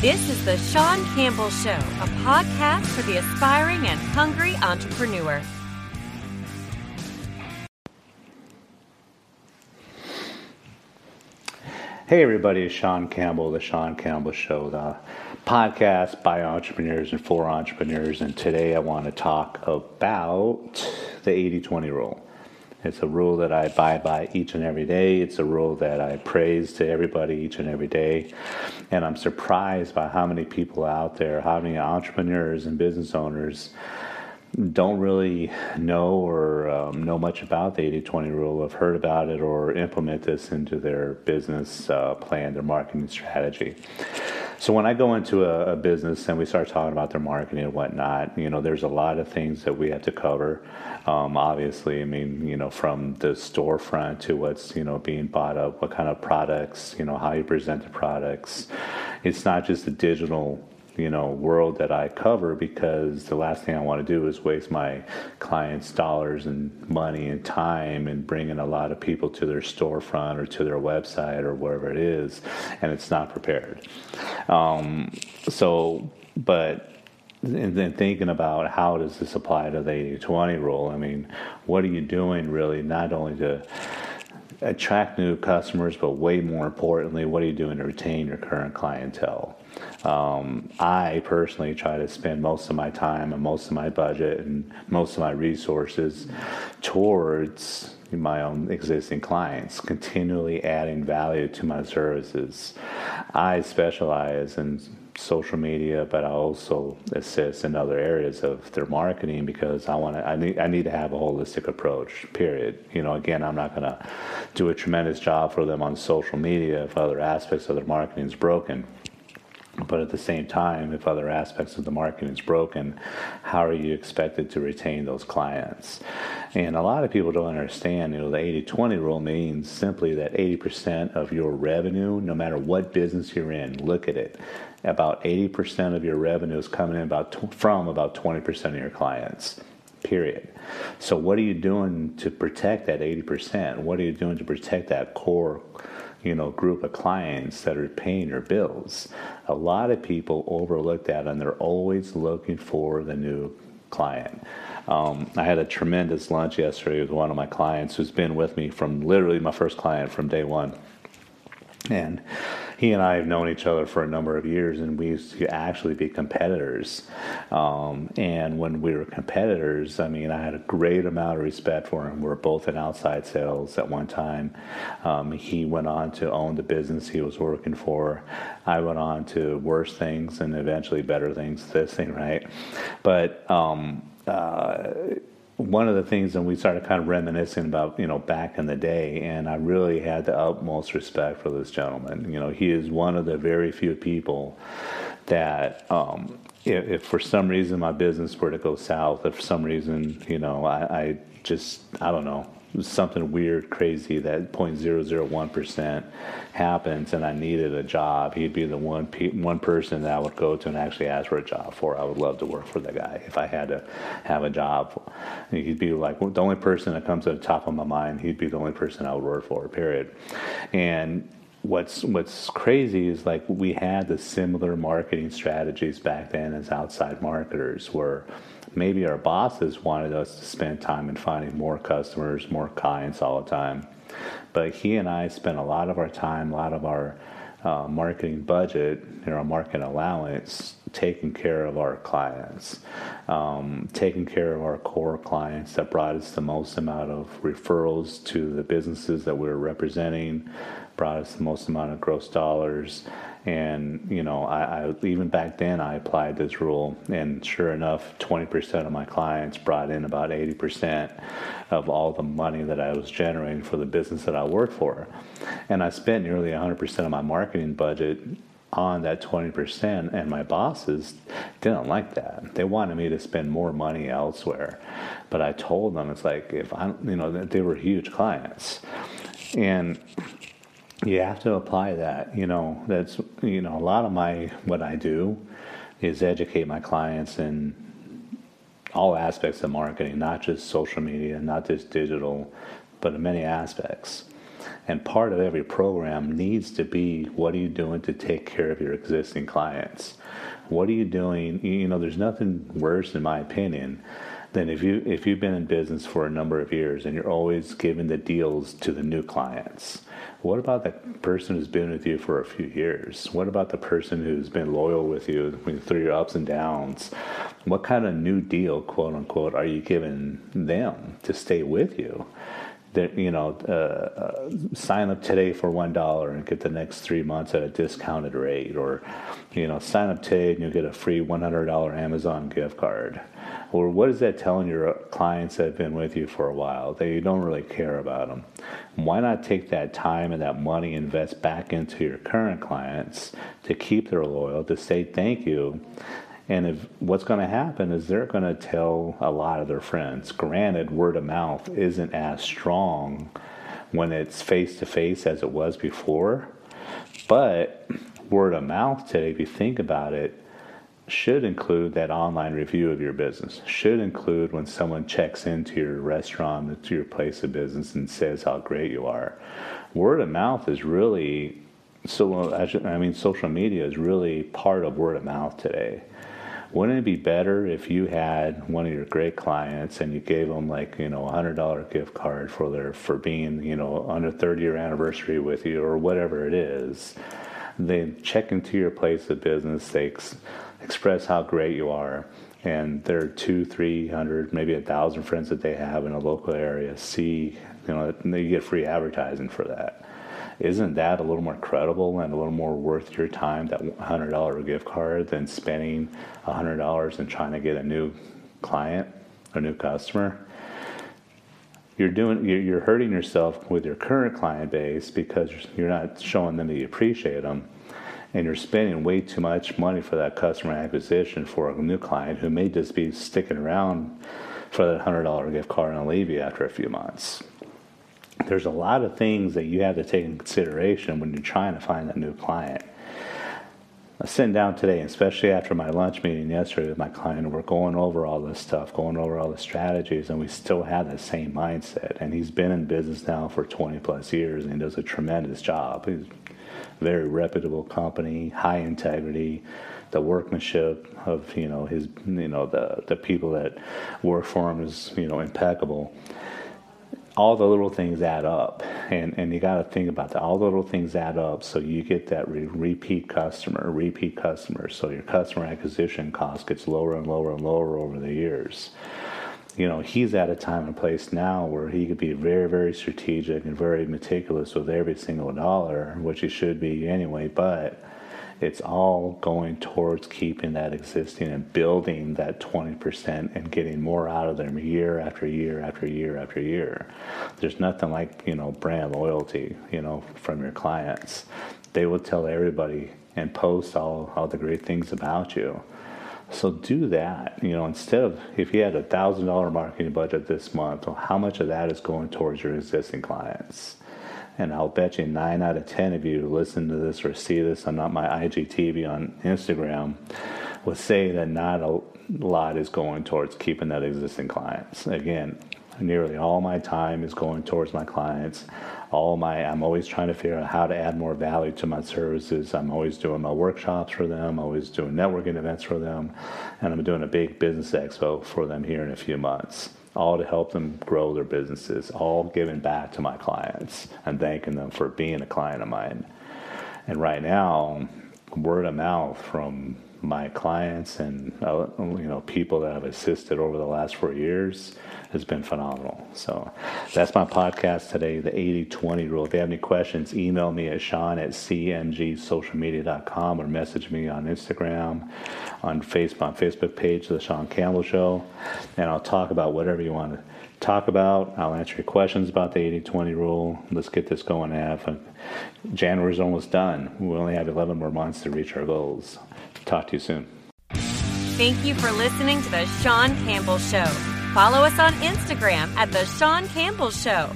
This is the Sean Campbell Show, a podcast for the aspiring and hungry entrepreneur. Hey, everybody, it's Sean Campbell, the Sean Campbell Show, the podcast by entrepreneurs and for entrepreneurs. And today I want to talk about the 80 20 rule. It's a rule that I abide by each and every day. It's a rule that I praise to everybody each and every day. And I'm surprised by how many people out there, how many entrepreneurs and business owners don't really know or um, know much about the 80 20 rule, have heard about it, or implement this into their business uh, plan, their marketing strategy. So when I go into a, a, business and we start talking about their marketing and whatnot, you know, there's a lot of things that we have to cover. Um, obviously, I mean, you know, from the storefront to what's you know being bought up, what kind of products, you know, how you present the products. It's not just the digital you know world that I cover because the last thing I want to do is waste my clients' dollars and money and time and bringing a lot of people to their storefront or to their website or wherever it is, and it's not prepared. Um, so, but and then thinking about how does this apply to the 80-20 rule? I mean, what are you doing really not only to attract new customers, but way more importantly, what are you doing to retain your current clientele? Um, I personally try to spend most of my time and most of my budget and most of my resources towards my own existing clients, continually adding value to my services. I specialize in social media, but I also assist in other areas of their marketing because I want to. I need. I need to have a holistic approach. Period. You know, again, I'm not going to do a tremendous job for them on social media if other aspects of their marketing is broken. But at the same time, if other aspects of the market is broken, how are you expected to retain those clients? And a lot of people don't understand, you know, the 80 20 rule means simply that 80% of your revenue, no matter what business you're in, look at it, about 80% of your revenue is coming in about from about 20% of your clients period. So, what are you doing to protect that 80%? What are you doing to protect that core you know group of clients that are paying your bills. A lot of people overlook that, and they're always looking for the new client. Um, I had a tremendous lunch yesterday with one of my clients who's been with me from literally my first client from day one, and he and I have known each other for a number of years, and we used to actually be competitors. Um, and when we were competitors, I mean, I had a great amount of respect for him. We were both in outside sales at one time. Um, he went on to own the business he was working for. I went on to worse things and eventually better things. This thing, right? But um, uh, one of the things and we started kind of reminiscing about you know back in the day and i really had the utmost respect for this gentleman. You know he is one of the very few people that um, if, if, for some reason my business were to go south if for some reason you know I, I just i don't know something weird, crazy that 0.001% happens and I needed a job, he'd be the one pe- one person that I would go to and actually ask for a job for. I would love to work for the guy if I had to have a job. He'd be like the only person that comes to the top of my mind. He'd be the only person I would work for. Period. And what's what's crazy is like we had the similar marketing strategies back then as outside marketers where maybe our bosses wanted us to spend time in finding more customers, more clients all the time. But he and I spent a lot of our time, a lot of our uh, marketing budget and our marketing allowance taking care of our clients, um, taking care of our core clients that brought us the most amount of referrals to the businesses that we were representing, brought us the most amount of gross dollars. And you know, I, I, even back then I applied this rule, and sure enough, 20% of my clients brought in about 80% of all the money that I was generating for the business that I worked for. And I spent nearly 100% of my marketing budget on that 20% and my bosses didn't like that they wanted me to spend more money elsewhere but i told them it's like if i you know they were huge clients and you have to apply that. You know, that's you know a lot of my what I do is educate my clients in all aspects of marketing, not just social media, not just digital, but in many aspects. And part of every program needs to be what are you doing to take care of your existing clients? What are you doing? You know, there's nothing worse, in my opinion, than if you if you've been in business for a number of years and you're always giving the deals to the new clients. What about the person who's been with you for a few years? What about the person who's been loyal with you through your ups and downs? What kind of new deal, quote unquote, are you giving them to stay with you? That you know, uh, uh, sign up today for one dollar and get the next three months at a discounted rate, or you know, sign up today and you'll get a free one hundred dollar Amazon gift card or what is that telling your clients that have been with you for a while you don't really care about them? Why not take that time and that money invest back into your current clients to keep their loyal, to say thank you? And if what's going to happen is they're going to tell a lot of their friends. Granted, word of mouth isn't as strong when it's face to face as it was before, but word of mouth today, if you think about it, should include that online review of your business. Should include when someone checks into your restaurant, to your place of business, and says how great you are. Word of mouth is really so. I mean, social media is really part of word of mouth today. Wouldn't it be better if you had one of your great clients and you gave them like you know a hundred dollar gift card for their for being you know on a third year anniversary with you or whatever it is? They check into your place of business. They express how great you are. And their two, three hundred, maybe a thousand friends that they have in a local area see, you know, they get free advertising for that. Isn't that a little more credible and a little more worth your time, that $100 gift card, than spending $100 and trying to get a new client, a new customer? You're doing, you're hurting yourself with your current client base because you're not showing them that you appreciate them and you're spending way too much money for that customer acquisition for a new client who may just be sticking around for that $100 gift card and leave you after a few months. There's a lot of things that you have to take in consideration when you're trying to find a new client. I was sitting down today, especially after my lunch meeting yesterday with my client, we're going over all this stuff, going over all the strategies, and we still have the same mindset. And he's been in business now for 20 plus years and he does a tremendous job. He's a very reputable company, high integrity. The workmanship of you know his you know the the people that work for him is you know impeccable. All the little things add up, and and you got to think about that. All the little things add up, so you get that re- repeat customer, repeat customer. So your customer acquisition cost gets lower and lower and lower over the years you know, he's at a time and place now where he could be very, very strategic and very meticulous with every single dollar, which he should be anyway, but it's all going towards keeping that existing and building that 20% and getting more out of them year after year after year after year. There's nothing like, you know, brand loyalty, you know, from your clients. They will tell everybody and post all, all the great things about you. So do that. You know, instead of if you had a thousand dollar marketing budget this month, how much of that is going towards your existing clients? And I'll bet you nine out of ten of you who listen to this or see this on not my IGTV on Instagram would say that not a lot is going towards keeping that existing clients. Again, nearly all my time is going towards my clients. All my i'm always trying to figure out how to add more value to my services. I'm always doing my workshops for them always doing networking events for them and i'm doing a big business expo for them here in a few months all to help them grow their businesses all giving back to my clients and thanking them for being a client of mine. And right now word of mouth from my clients and uh, you know people that I've assisted over the last four years has been phenomenal. So that's my podcast today, the 80-20 rule. If you have any questions, email me at Sean at cmgsocialmedia.com or message me on Instagram, on Facebook, on Facebook page, The Sean Campbell Show, and I'll talk about whatever you want to talk about. I'll answer your questions about the 80-20 rule. Let's get this going. Have January's almost done. We only have 11 more months to reach our goals. Talk to you soon. Thank you for listening to The Sean Campbell Show. Follow us on Instagram at The Sean Campbell Show